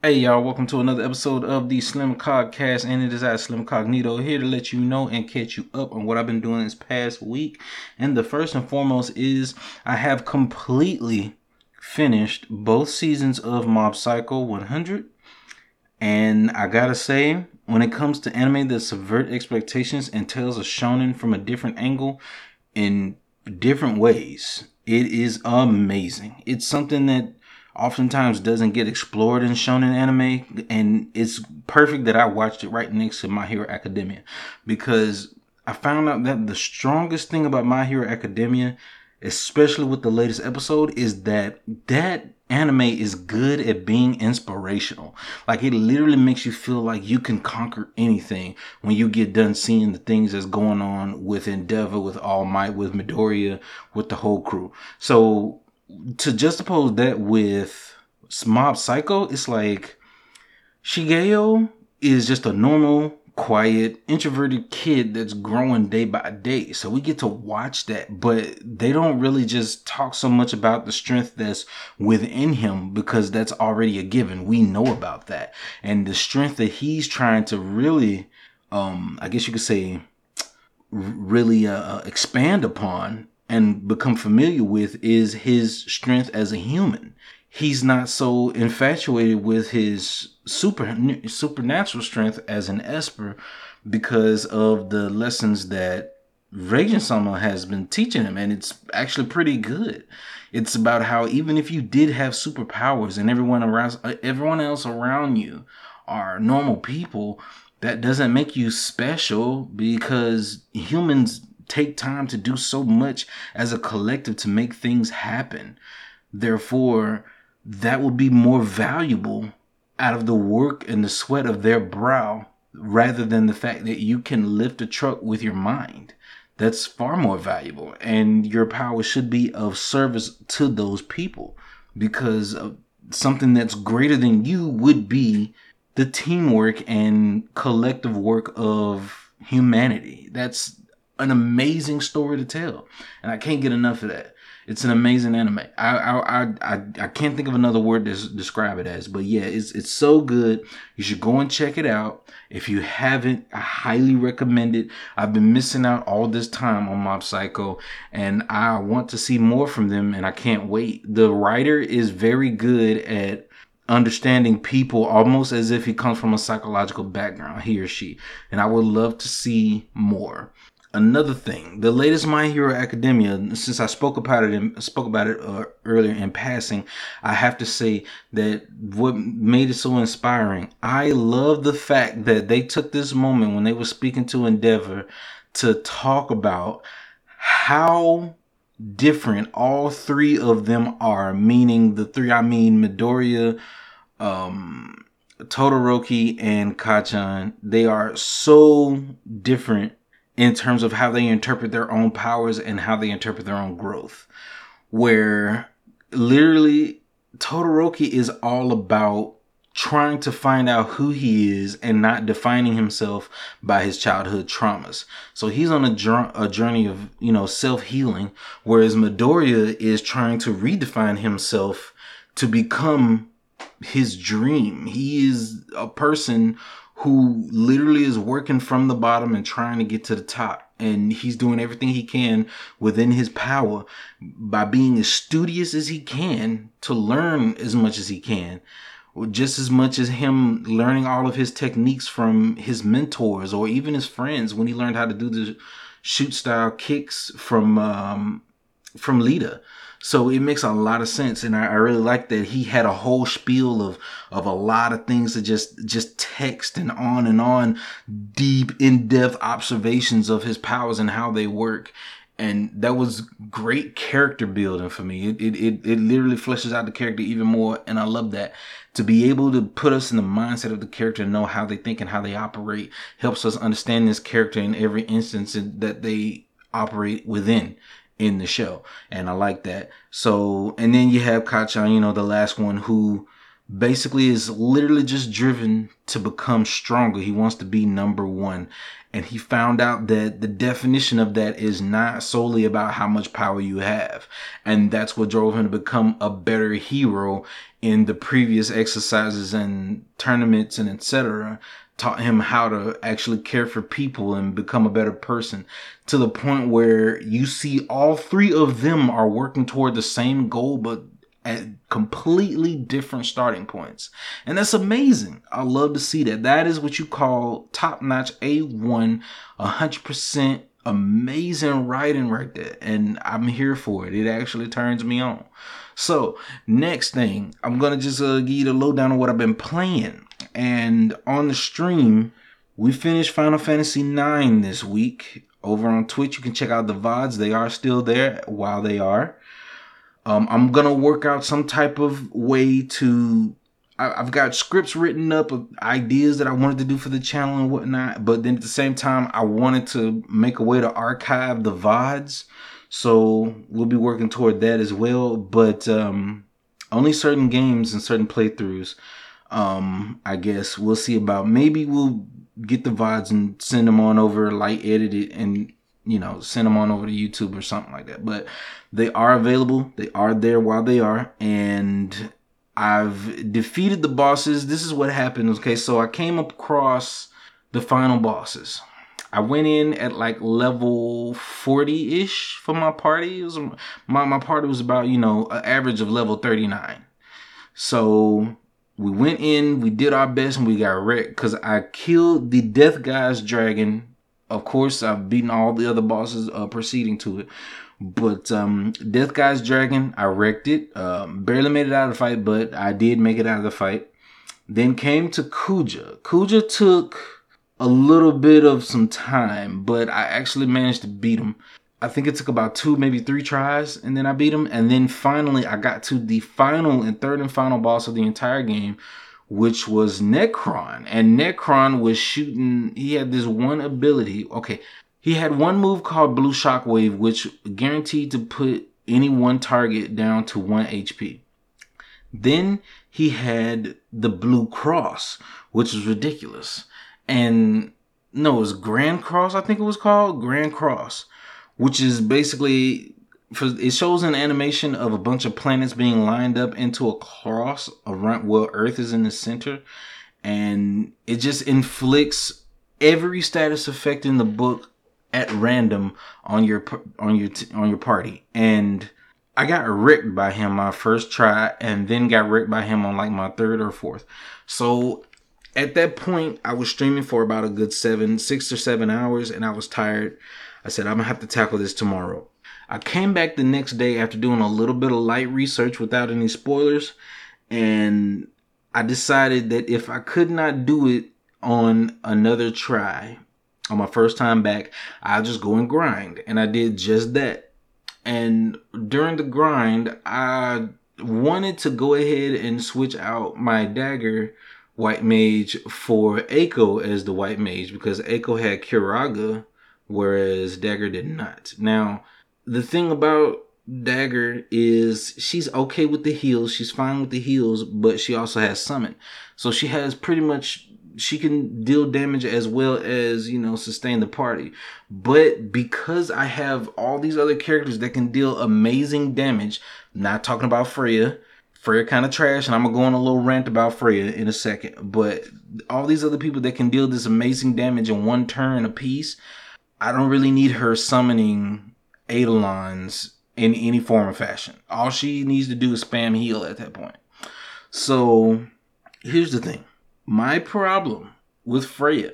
Hey y'all, welcome to another episode of the Slim Cogcast, and it is I, Slim Cognito, here to let you know and catch you up on what I've been doing this past week. And the first and foremost is I have completely finished both seasons of Mob Psycho 100. And I gotta say, when it comes to anime that subvert expectations and tells a shonen from a different angle in different ways, it is amazing. It's something that oftentimes doesn't get explored and shown in anime and it's perfect that I watched it right next to My Hero Academia because I found out that the strongest thing about My Hero Academia especially with the latest episode is that that anime is good at being inspirational. Like it literally makes you feel like you can conquer anything when you get done seeing the things that's going on with Endeavor, with All Might, with Midoriya, with the whole crew. So to juxtapose that with Mob Psycho, it's like Shigeo is just a normal, quiet, introverted kid that's growing day by day. So we get to watch that, but they don't really just talk so much about the strength that's within him because that's already a given. We know about that. And the strength that he's trying to really, um, I guess you could say, really uh, expand upon and become familiar with is his strength as a human. He's not so infatuated with his super supernatural strength as an Esper because of the lessons that Reigen Sama has been teaching him, and it's actually pretty good. It's about how even if you did have superpowers and everyone around everyone else around you are normal people, that doesn't make you special because humans take time to do so much as a collective to make things happen. Therefore, that will be more valuable out of the work and the sweat of their brow rather than the fact that you can lift a truck with your mind. That's far more valuable, and your power should be of service to those people because uh, something that's greater than you would be the teamwork and collective work of humanity. That's an amazing story to tell, and I can't get enough of that. It's an amazing anime. I I I I can't think of another word to describe it as, but yeah, it's it's so good. You should go and check it out. If you haven't, I highly recommend it. I've been missing out all this time on Mob Psycho, and I want to see more from them, and I can't wait. The writer is very good at understanding people almost as if he comes from a psychological background, he or she. And I would love to see more another thing the latest my hero academia since i spoke about it spoke about it uh, earlier in passing i have to say that what made it so inspiring i love the fact that they took this moment when they were speaking to endeavor to talk about how different all three of them are meaning the three i mean midoriya um todoroki and Kacchan. they are so different in terms of how they interpret their own powers and how they interpret their own growth. Where literally Todoroki is all about trying to find out who he is and not defining himself by his childhood traumas. So he's on a, a journey of, you know, self-healing, whereas Midoriya is trying to redefine himself to become his dream. He is a person who literally is working from the bottom and trying to get to the top. And he's doing everything he can within his power by being as studious as he can to learn as much as he can. Just as much as him learning all of his techniques from his mentors or even his friends when he learned how to do the shoot style kicks from um, from Iida. So it makes a lot of sense, and I, I, really like that he had a whole spiel of of a lot of things to just just text and on and on, deep in depth observations of his powers and how they work, and that was great character building for me. It it it, it literally fleshes out the character even more, and I love that. To be able to put us in the mindset of the character and know how they think and how they operate helps us understand this character in every instance that they operate within in the show. And I like that. So, and then you have Kacchan, you know, the last one who basically is literally just driven to become stronger. He wants to be number one. And he found out that the definition of that is not solely about how much power you have. And that's what drove him to become a better hero in the previous exercises and tournaments and etc taught him how to actually care for people and become a better person to the point where you see all three of them are working toward the same goal but at completely different starting points. And that's amazing. I love to see that. That is what you call top notch A1, 100% amazing writing right there. And I'm here for it. It actually turns me on. So, next thing, I'm to just uh, give you the lowdown on what I've been playing. And on the stream, we finished Final Fantasy IX this week. Over on Twitch, you can check out the VODs. They are still there while they are. Um, I'm gonna work out some type of way to. I, have got scripts written up of ideas that I wanted to do for the channel and whatnot, but then at the same time, I wanted to make a way to archive the VODs. So we'll be working toward that as well. But um, only certain games and certain playthroughs. Um, I guess we'll see about. Maybe we'll get the VODs and send them on over, light edit it, and you know, send them on over to YouTube or something like that. But they are available. They are there while they are. And I've defeated the bosses. This is what happened. Okay, so I came across the final bosses. I went in at like level 40 ish for my party. It was my, my party was about, you know, an average of level 39. So we went in, we did our best, and we got wrecked because I killed the Deathguise dragon of course, I've beaten all the other bosses uh, proceeding to it. But um, Deathguise Dragon, I wrecked it. Um, barely made it out of the fight, but I did make it out of the fight. Then came to Kuja. Kuja took a little bit of some time, but I actually managed to beat him. I think it took about two, maybe three tries, and then I beat him. And then finally, I got to the final and third and final boss of the entire game, which was Necron. And Necron was shooting, he had this one ability. Okay, he had one move called Blue Shockwave, which guaranteed to put any one target down to 1 HP. Then he had the Blue Cross, which was ridiculous. And no, it was Grand Cross, I think it was called Grand Cross, which is basically for it shows an animation of a bunch of planets being lined up into a cross around well earth is in the center and it just inflicts every status effect in the book at random on your on your on your party and I got wrecked by him my first try and then got wrecked by him on like my third or fourth. So at that point I was streaming for about a good 7 6 or 7 hours and I was tired. I said I'm going to have to tackle this tomorrow. I came back the next day after doing a little bit of light research without any spoilers, and I decided that if I could not do it on another try, on my first time back, I'll just go and grind. And I did just that. And during the grind, I wanted to go ahead and switch out my dagger white mage for Eiko as the white mage because Eiko had Curaga, whereas Dagger did not. Now, the thing about Dagger is she's okay with the heals. She's fine with the heals, but she also has summon. So she has pretty much she can deal damage as well as, you know, sustain the party. But because I have all these other characters that can deal amazing damage, not talking about Freya, Freya kind of trash, and I'm gonna go on a little rant about Freya in a second. But all these other people that can deal this amazing damage in one turn a piece, I don't really need her summoning Eidolons in any form or fashion. All she needs to do is spam heal at that point. So here's the thing. My problem with Freya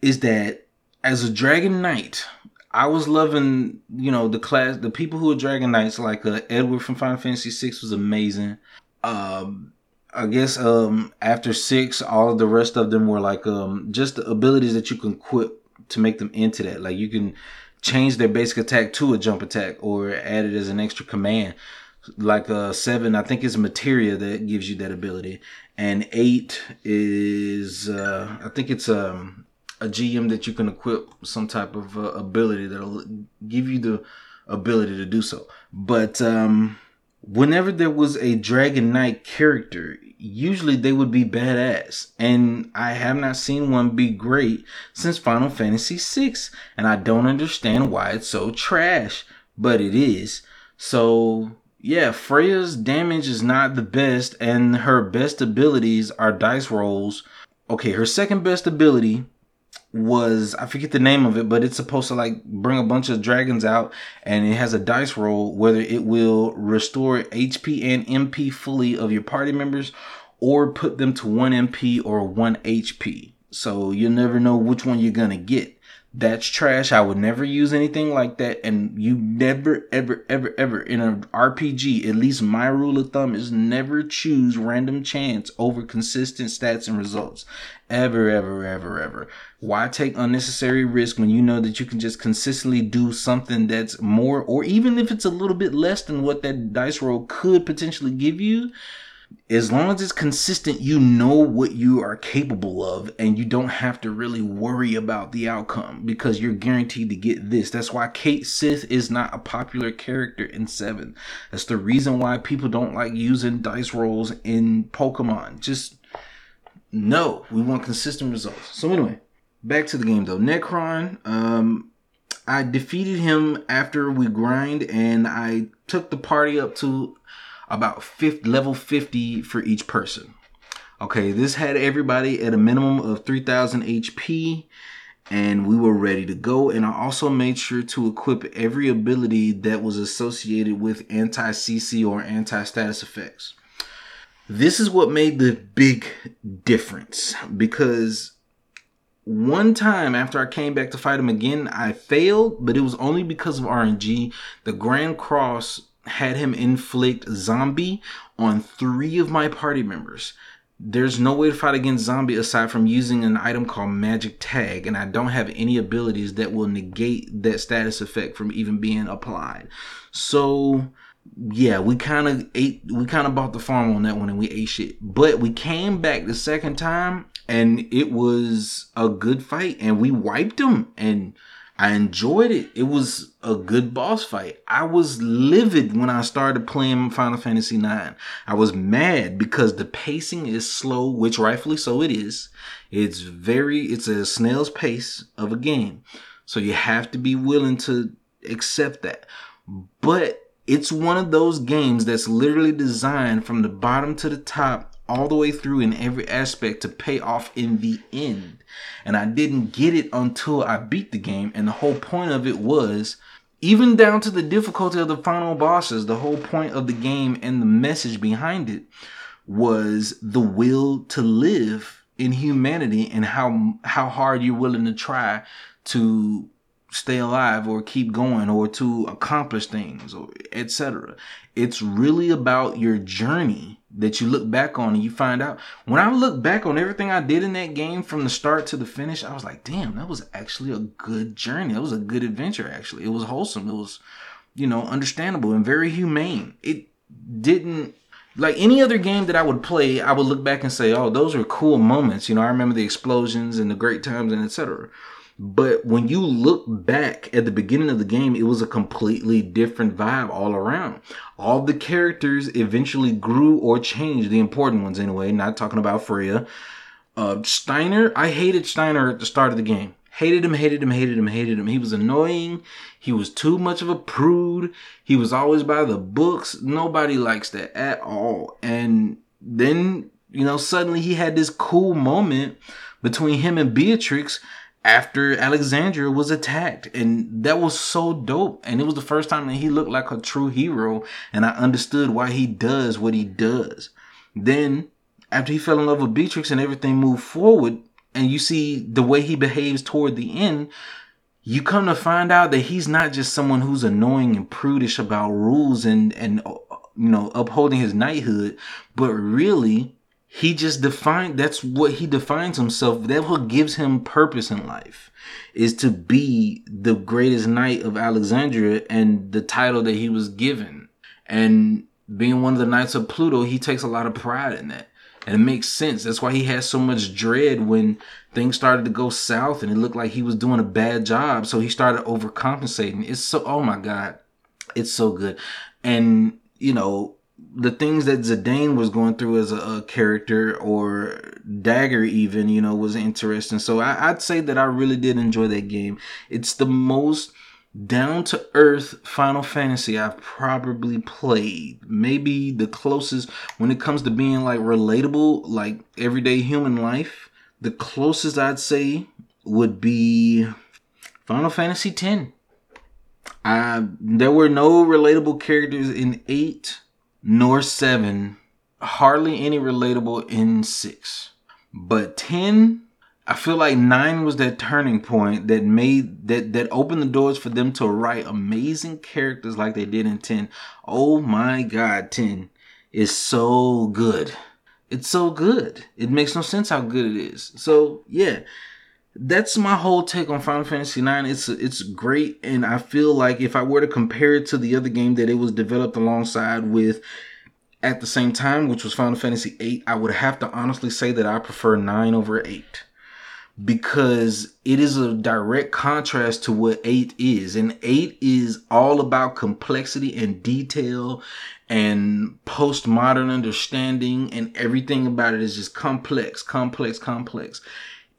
is that as a Dragon Knight, I was loving, you know, the class, the people who are Dragon Knights, like uh, Edward from Final Fantasy VI was amazing. Um, I guess um, after six, all of the rest of them were like um, just the abilities that you can equip to make them into that. Like you can change their basic attack to a jump attack or add it as an extra command. Like uh seven, I think is materia that gives you that ability, and eight is uh, I think it's um, a GM that you can equip some type of uh, ability that'll give you the ability to do so. But um, whenever there was a Dragon Knight character, usually they would be badass. And I have not seen one be great since Final Fantasy VI. And I don't understand why it's so trash, but it is. So, yeah, Freya's damage is not the best, and her best abilities are dice rolls. Okay, her second best ability was I forget the name of it, but it's supposed to like bring a bunch of dragons out, and it has a dice roll whether it will restore HP and MP fully of your party members, or put them to one MP or one HP. So you'll never know which one you're gonna get. That's trash. I would never use anything like that. And you never, ever, ever, ever in an RPG, at least my rule of thumb is never choose random chance over consistent stats and results. Ever, ever, ever, ever. Why take unnecessary risk when you know that you can just consistently do something that's more, or even if it's a little bit less than what that dice roll could potentially give you? As long as it's consistent, you know what you are capable of, and you don't have to really worry about the outcome because you're guaranteed to get this. That's why Cait Sith is not a popular character in 7. That's the reason why people don't like using dice rolls in Pokemon. Just no, we want consistent results. So, anyway, back to the game though. Necron, um, I defeated him after we grind, and I took the party up to about 50, level 50 for each person. Okay, this had everybody at a minimum of 3000 HP and we were ready to go. And I also made sure to equip every ability that was associated with anti CC or anti status effects. This is what made the big difference because one time after I came back to fight him again, I failed, but it was only because of RNG. The Grand Cross had him inflict zombie on three of my party members. There's no way to fight against zombie aside from using an item called magic tag, and I don't have any abilities that will negate that status effect from even being applied. So yeah, we kind of ate, we kind of bought the farm on that one and we ate shit. But we came back the second time and it was a good fight and we wiped them and I enjoyed it. It was a good boss fight. I was livid when I started playing Final Fantasy IX. I was mad because the pacing is slow, which rightfully so it is. It's very, it's a snail's pace of a game. So you have to be willing to accept that. But it's one of those games that's literally designed from the bottom to the top all the way through in every aspect to pay off in the end. And I didn't get it until I beat the game. And the whole point of it was, even down to the difficulty of the final bosses, the whole point of the game and the message behind it was the will to live in humanity and how how hard you're willing to try to stay alive or keep going or to accomplish things or etc. It's really about your journey that you look back on and you find out. When I look back on everything I did in that game from the start to the finish, I was like, damn, that was actually a good journey. It was a good adventure, actually. It was wholesome. It was, you know, understandable and very humane. It didn't like any other game that I would play, I would look back and say, "Oh, those are cool moments." You know, I remember the explosions and the great times and etc. But when you look back at the beginning of the game, it was a completely different vibe all around. All the characters eventually grew or changed, the important ones anyway, not talking about Freya. Uh, Steiner, I hated Steiner at the start of the game. Hated him, hated him, hated him, hated him. He was annoying. He was too much of a prude. He was always by the books. Nobody likes that at all. And then, you know, suddenly he had this cool moment between him and Beatrix after Alexandria was attacked. And that was so dope. And it was the first time that he looked like a true hero. And I understood why he does what he does. Then, after he fell in love with Beatrix and everything moved forward, and you see the way he behaves toward the end, you come to find out that he's not just someone who's annoying and prudish about rules and, and uh, you know, upholding his knighthood, but really he just defined that's what he defines himself that's what gives him purpose in life is to be the greatest knight of alexandria and the title that he was given. And being one of the knights of pluto he takes a lot of pride in that. And it makes sense. That's why he has so much dread when things started to go south and it looked like he was doing a bad job. So he started overcompensating. It's so oh my god. It's so good. And you know, the things that Zidane was going through as a, a, character or Dagger even, you know, was interesting. So I, I'd say that I really did enjoy that game. It's the most down to earth Final Fantasy I've probably played. Maybe the closest when it comes to being like relatable, like everyday human life. The closest I'd say would be Final Fantasy X. I, there were no relatable characters in 8 nor 7. Hardly any relatable in 6. But 10 I feel like nine was that turning point that made that that opened the doors for them to write amazing characters like they did in ten. Oh my god, ten is so good. It's so good. It makes no sense how good it is. So yeah, that's my whole take on Final Fantasy IX. It's it's great, and I feel like if I were to compare it to the other game that it was developed alongside with at the same time, which was Final Fantasy VIII, I would have to honestly say that I prefer nine over eight because it is a direct contrast to what 8 is. And 8 is all about complexity and detail and postmodern understanding, and everything about it is just complex, complex, complex.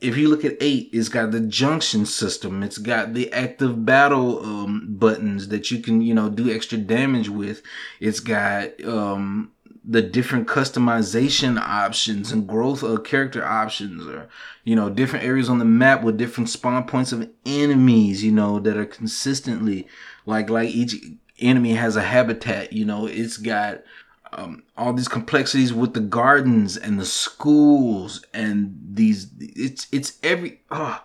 If you look at 8, it's got the junction system, it's got the active battle um, buttons that you can, you know, do extra damage with, it's got um, the different customization options and growth of character options or you know different areas on the map with different spawn points of enemies you know that are consistently like like each enemy has a habitat you know. It's got um, all these complexities with the gardens and the schools and these it's it's every oh,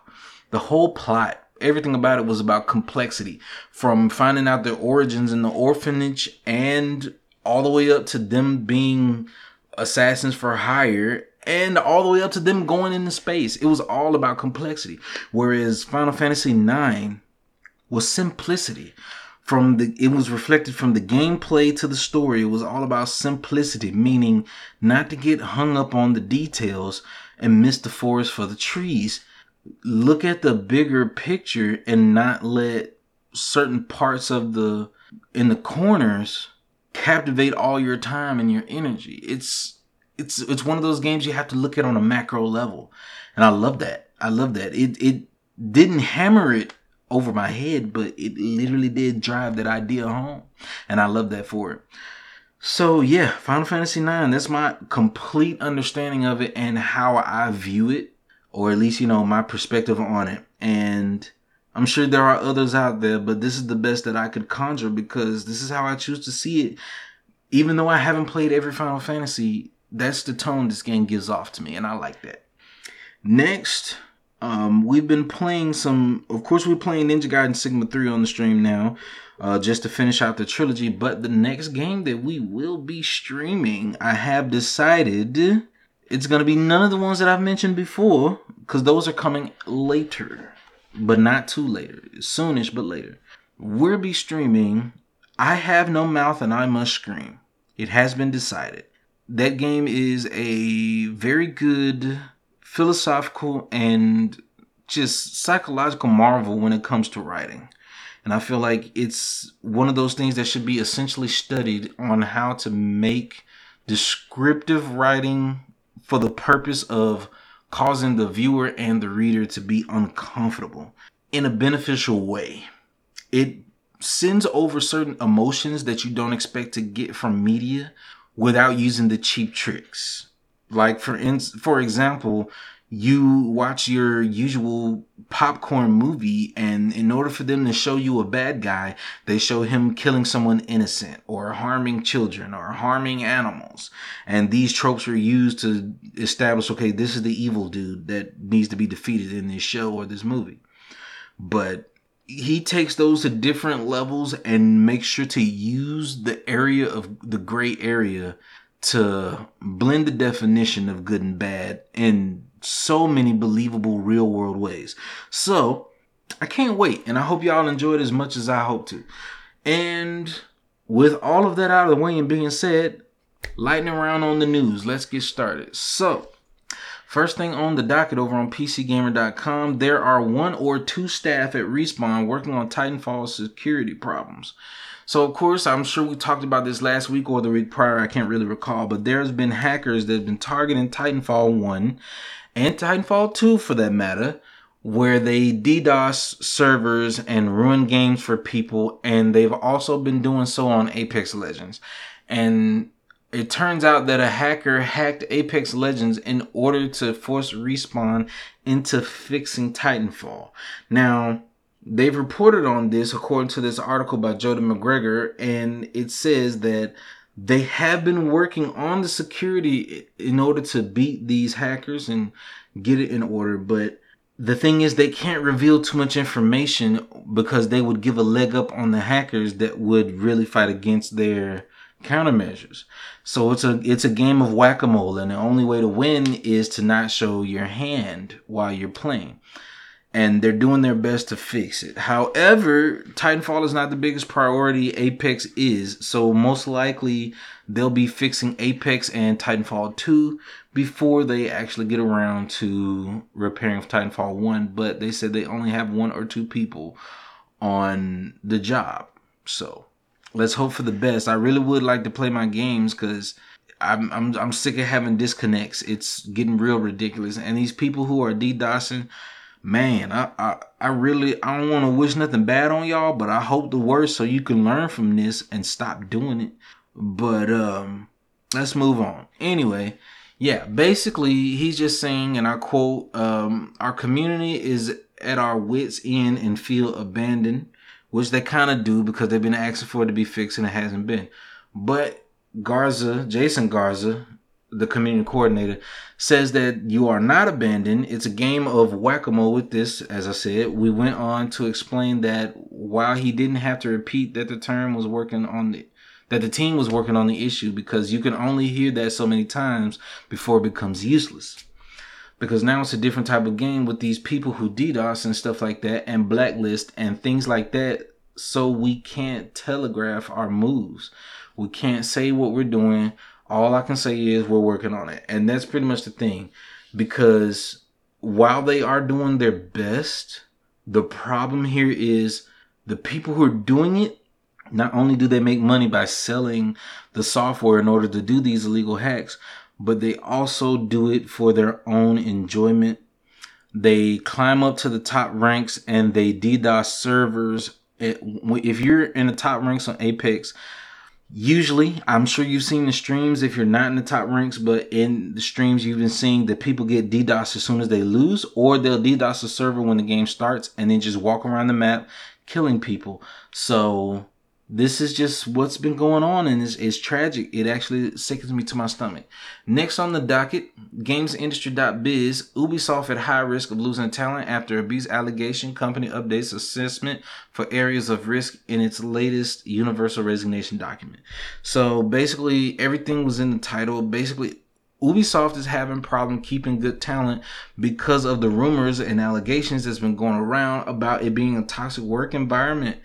the whole plot everything about it was about complexity from finding out their origins in the orphanage and all the way up to them being assassins for hire and all the way up to them going into space. It was all about complexity. Whereas Final Fantasy IX was simplicity. From the it was reflected from the gameplay to the story. It was all about simplicity, meaning not to get hung up on the details and miss the forest for the trees. Look at the bigger picture and not let certain parts of the in the corners captivate all your time and your energy. It's it's it's one of those games you have to look at on a macro level. And I love that. I love that. It it didn't hammer it over my head, but it literally did drive that idea home. And I love that for it. So yeah, Final Fantasy 9, that's my complete understanding of it and how I view it, or at least, you know, my perspective on it. And I'm sure there are others out there, but this is the best that I could conjure because this is how I choose to see it. Even though I haven't played every Final Fantasy, that's the tone this game gives off to me, and I like that. Next, um, we've been playing some. Of course, we're playing Ninja Gaiden Sigma 3 on the stream now, uh, just to finish out the trilogy. But the next game that we will be streaming, I have decided it's going to be none of the ones that I've mentioned before, because those are coming later but not too later. Soonish, but later. We'll be streaming I Have No Mouth and I Must Scream. It has been decided. That game is a very good philosophical and just psychological marvel when it comes to writing. And I feel like it's one of those things that should be essentially studied on how to make descriptive writing for the purpose of causing the viewer and the reader to be uncomfortable in a beneficial way. It sends over certain emotions that you don't expect to get from media without using the cheap tricks. Like for in, for example, you watch your usual popcorn movie and in order for them to show you a bad guy they show him killing someone innocent or harming children or harming animals. And these tropes are used to establish okay this is the evil dude that needs to be defeated in this show or this movie. But he takes those to different levels and makes sure to use the area of the gray area to blend the definition of good and bad in so many believable real world ways. So I can't wait, and I hope y'all enjoyed as much as I hope to. And with all of that out of the way and being said, lightning round on the news. Let's get started. So, first thing on the docket over on PCGamer.com, there are one or two staff at Respawn working on Titanfall security problems. So, of course, I'm sure we talked about this last week or the week prior. I can't really recall, but there's been hackers that have been targeting Titanfall 1 and Titanfall 2 for that matter, where they DDoS servers and ruin games for people. And they've also been doing so on Apex Legends. And it turns out that a hacker hacked Apex Legends in order to force Respawn into fixing Titanfall. Now, they've reported on this according to this article by Jody Macgregor, and it says that they have been working on the security in order to beat these hackers and get it in order, but the thing is they can't reveal too much information because they would give a leg up on the hackers that would really fight against their countermeasures. So it's a it's a game of whack-a-mole and the only way to win is to not show your hand while you're playing. And they're doing their best to fix it. However, Titanfall is not the biggest priority, Apex is. So most likely they'll be fixing Apex and Titanfall 2 before they actually get around to repairing Titanfall 1, but they said they only have one or two people on the job. So, let's hope for the best. I really would like to play my games because I'm, I'm I'm sick of having disconnects. It's getting real ridiculous. And these people who are DDoSing, man, I I, I really I don't want to wish nothing bad on y'all, but I hope the worst so you can learn from this and stop doing it. But um let's move on. Anyway, yeah, basically he's just saying and I quote um our community is at our wits end and feel abandoned which they kind of do because they've been asking for it to be fixed and it hasn't been. But Garza, Jason Garza, the community coordinator, says that you are not abandoned. It's a game of whack a mole with this, as I said. We went on to explain that while he didn't have to repeat that the term was working on the that the team was working on the issue because you can only hear that so many times before it becomes useless because now it's a different type of game with these people who DDoS and stuff like that and blacklist and things like that. So we can't telegraph our moves. We can't say what we're doing. All I can say is we're working on it. And that's pretty much the thing. Because while they are doing their best, the problem here is the people who are doing it, not only do they make money by selling the software in order to do these illegal hacks, but they also do it for their own enjoyment. They climb up to the top ranks and they DDoS servers. If you're in the top ranks on Apex, usually I'm sure you've seen the streams if you're not in the top ranks, but in the streams you've been seeing that people get DDoS as soon as they lose, or they'll DDoS the server when the game starts and then just walk around the map killing people. So this is just what's been going on and it's, it's, tragic. It actually sickens me to my stomach. Next on the docket, gamesindustry.biz, Ubisoft at high risk of losing talent after abuse allegation. Company updates assessment for areas of risk in its latest universal registration document. So basically, everything was in the title. Basically, Ubisoft is having problem keeping good talent because of the rumors and allegations that's been going around about it being a toxic work environment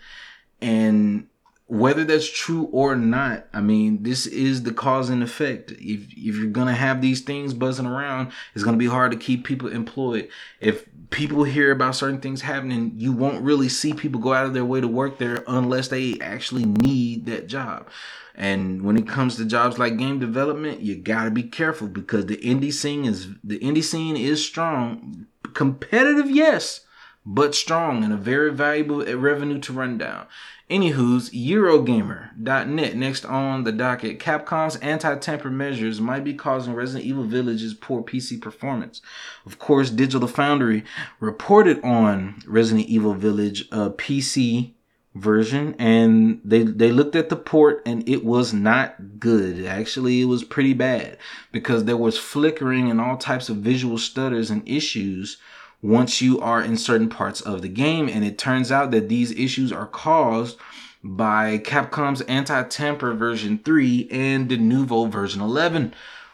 and whether that's true or not, I mean, this is the cause and effect. If if you're gonna have these things buzzing around, it's gonna be hard to keep people employed. If people hear about certain things happening, you won't really see people go out of their way to work there unless they actually need that job. And when it comes to jobs like game development, you gotta be careful because the indie scene is the indie scene is strong, competitive, yes, but strong and a very valuable revenue to run down. Anywho's Eurogamer.net next on the docket. Capcom's anti-tamper measures might be causing Resident Evil Village's poor PC performance. Of course, Digital Foundry reported on Resident Evil Village uh, PC version and they they looked at the port and it was not good actually it was pretty bad because there was flickering and all types of visual stutters and issues once you are in certain parts of the game. And it turns out that these issues are caused by Capcom's anti-tamper version 3 and Denuvo version 11,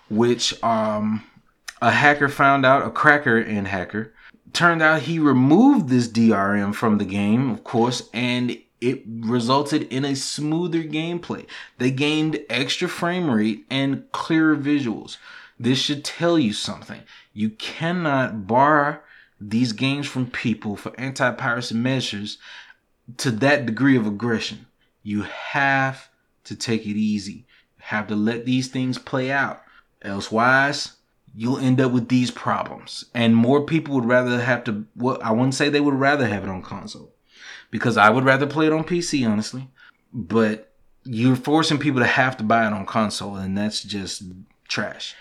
which um, a hacker found out, a cracker and hacker, turned out he removed this DRM from the game, of course, and it resulted in a smoother gameplay. They gained extra frame rate and clearer visuals. This should tell you something. You cannot bar these games from people for anti-piracy measures to that degree of aggression. You have to take it easy. You have to let these things play out. Elsewise, you'll end up with these problems. And more people would rather have to, well, I wouldn't say they would rather have it on console because I would rather play it on PC, honestly. But you're forcing people to have to buy it on console, and that's just trash.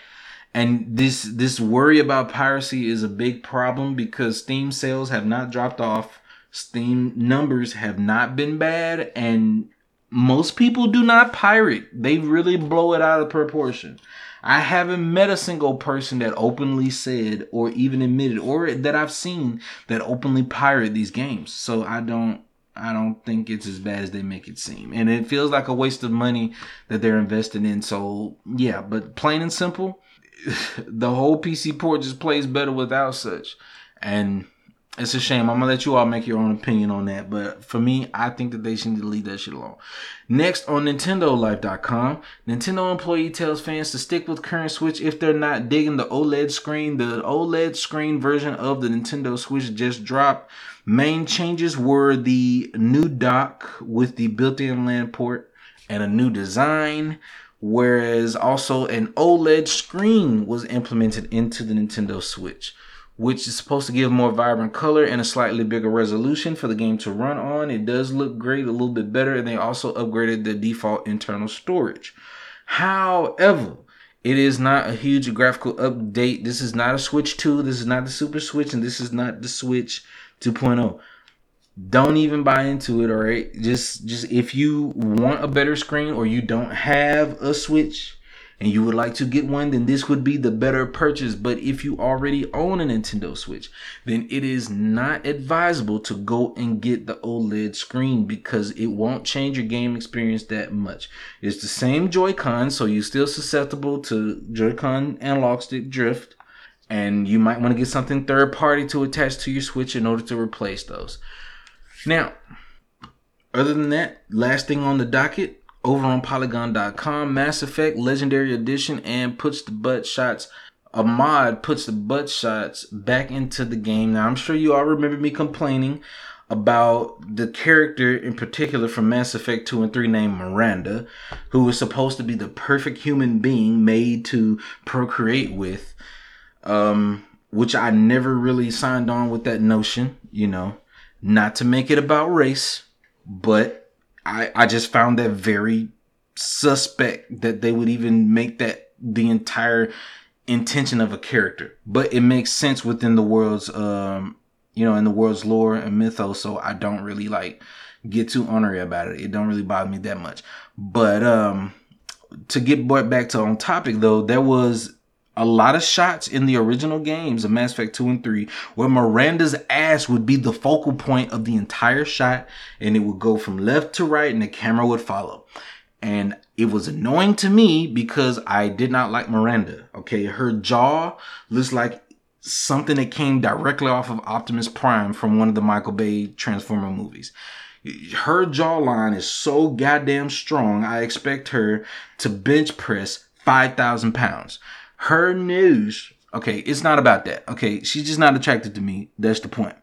And this this worry about piracy is a big problem because Steam sales have not dropped off. Steam numbers have not been bad, and most people do not pirate. They really blow it out of proportion. I haven't met a single person that openly said or even admitted or that I've seen that openly pirate these games. So I don't I don't think it's as bad as they make it seem. And it feels like a waste of money that they're investing in. So yeah, but plain and simple, the whole PC port just plays better without such. And it's a shame. I'm gonna let you all make your own opinion on that. But for me, I think that they should leave that shit alone. Next on NintendoLife.com, Nintendo employee tells fans to stick with current Switch if they're not digging the OLED screen. The OLED screen version of the Nintendo Switch just dropped. Main changes were the new dock with the built-in LAN port and a new design whereas also an OLED screen was implemented into the Nintendo Switch which is supposed to give more vibrant color and a slightly bigger resolution for the game to run on. It does look great, a little bit better, and they also upgraded the default internal storage. However, it is not a huge graphical update. This is not a Switch 2, this is not the Super Switch, and this is not the Switch 2.0. Don't even buy into it, all right? Just just if you want a better screen or you don't have a Switch, and you would like to get one, then this would be the better purchase. But if you already own a Nintendo Switch, then it is not advisable to go and get the OLED screen because it won't change your game experience that much. It's the same Joy-Con, so you're still susceptible to Joy-Con analog stick drift. And you might want to get something third party to attach to your Switch in order to replace those. Now, other than that, last thing on the docket, over on Polygon.com, Mass Effect Legendary Edition, and puts the butt shots. A mod puts the butt shots back into the game. Now, I'm sure you all remember me complaining about the character in particular from Mass Effect 2 and 3 named Miranda, who was supposed to be the perfect human being made to procreate with. Um, which I never really signed on with that notion, you know, not to make it about race, but I, I just found that very suspect that they would even make that the entire intention of a character. But it makes sense within the world's um you know, in the world's lore and mythos, so I don't really like get too honorary about it. It don't really bother me that much. But um to get back to on topic though, there was a lot of shots in the original games of Mass Effect 2 and 3 where Miranda's ass would be the focal point of the entire shot and it would go from left to right and the camera would follow. And it was annoying to me because I did not like Miranda. Okay, her jaw looks like something that came directly off of Optimus Prime from one of the Michael Bay Transformer movies. Her jawline is so goddamn strong, I expect her to bench press 5,000 pounds her news, okay, it's not about that. Okay, she's just not attracted to me. That's the point.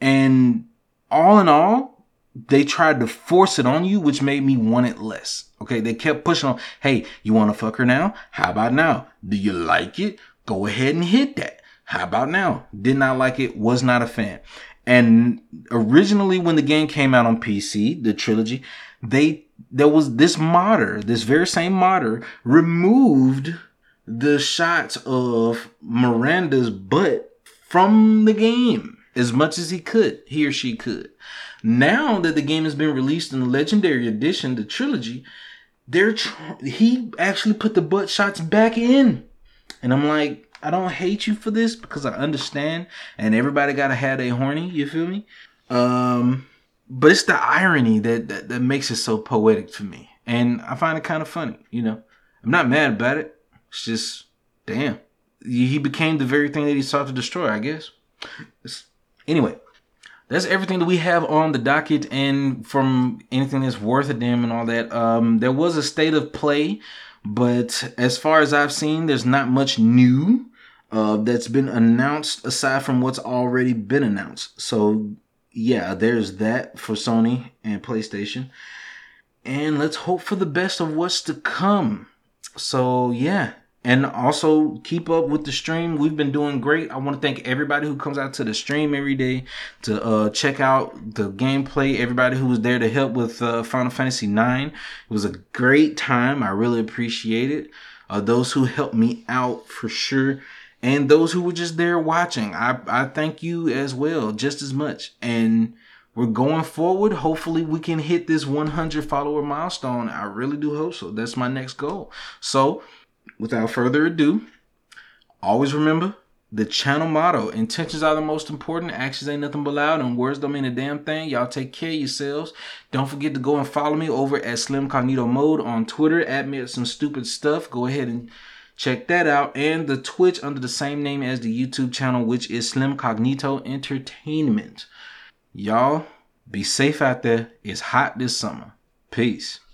And all in all, they tried to force it on you, which made me want it less. Okay, they kept pushing on, hey, you want to fuck her now? How about now? Do you like it? Go ahead and hit that. How about now? Did not like it, was not a fan. And originally, when the game came out on PC, the trilogy, they there was this modder, this very same modder, removed the shots of Miranda's butt from the game as much as he could, he or she could. Now that the game has been released in the Legendary Edition, the trilogy, they're tr- he actually put the butt shots back in, and I'm like, I don't hate you for this because I understand, and everybody gotta have a horny. You feel me? Um, but it's the irony that, that that makes it so poetic for me, and I find it kind of funny. You know, I'm not mad about it. It's just, damn. He became the very thing that he sought to destroy, I guess. It's, anyway, that's everything that we have on the docket. And from anything that's worth a damn and all that, um, there was a state of play, but as far as I've seen, there's not much new uh, that's been announced aside from what's already been announced. So, yeah, there's that for Sony and PlayStation. and let's hope for the best of what's to come. So, yeah. And also keep up with the stream. We've been doing great. I want to thank everybody who comes out to the stream every day to uh, check out the gameplay. Everybody who was there to help with uh, Final Fantasy IX. It was a great time. I really appreciate it. Uh, those who helped me out for sure and those who were just there watching. I, I thank you as well, just as much. And we're going forward. Hopefully, we can hit this 100 follower milestone. I really do hope so. That's my next goal. So, without further ado, always remember the channel motto intentions are the most important actions ain't nothing but loud and words don't mean a damn thing y'all take care of yourselves don't forget to go and follow me over at slim cognito mode on twitter at me at some stupid stuff go ahead and check that out and the twitch under the same name as the youtube channel which is slim cognito entertainment Y'all be safe out there. It's hot this summer. Peace.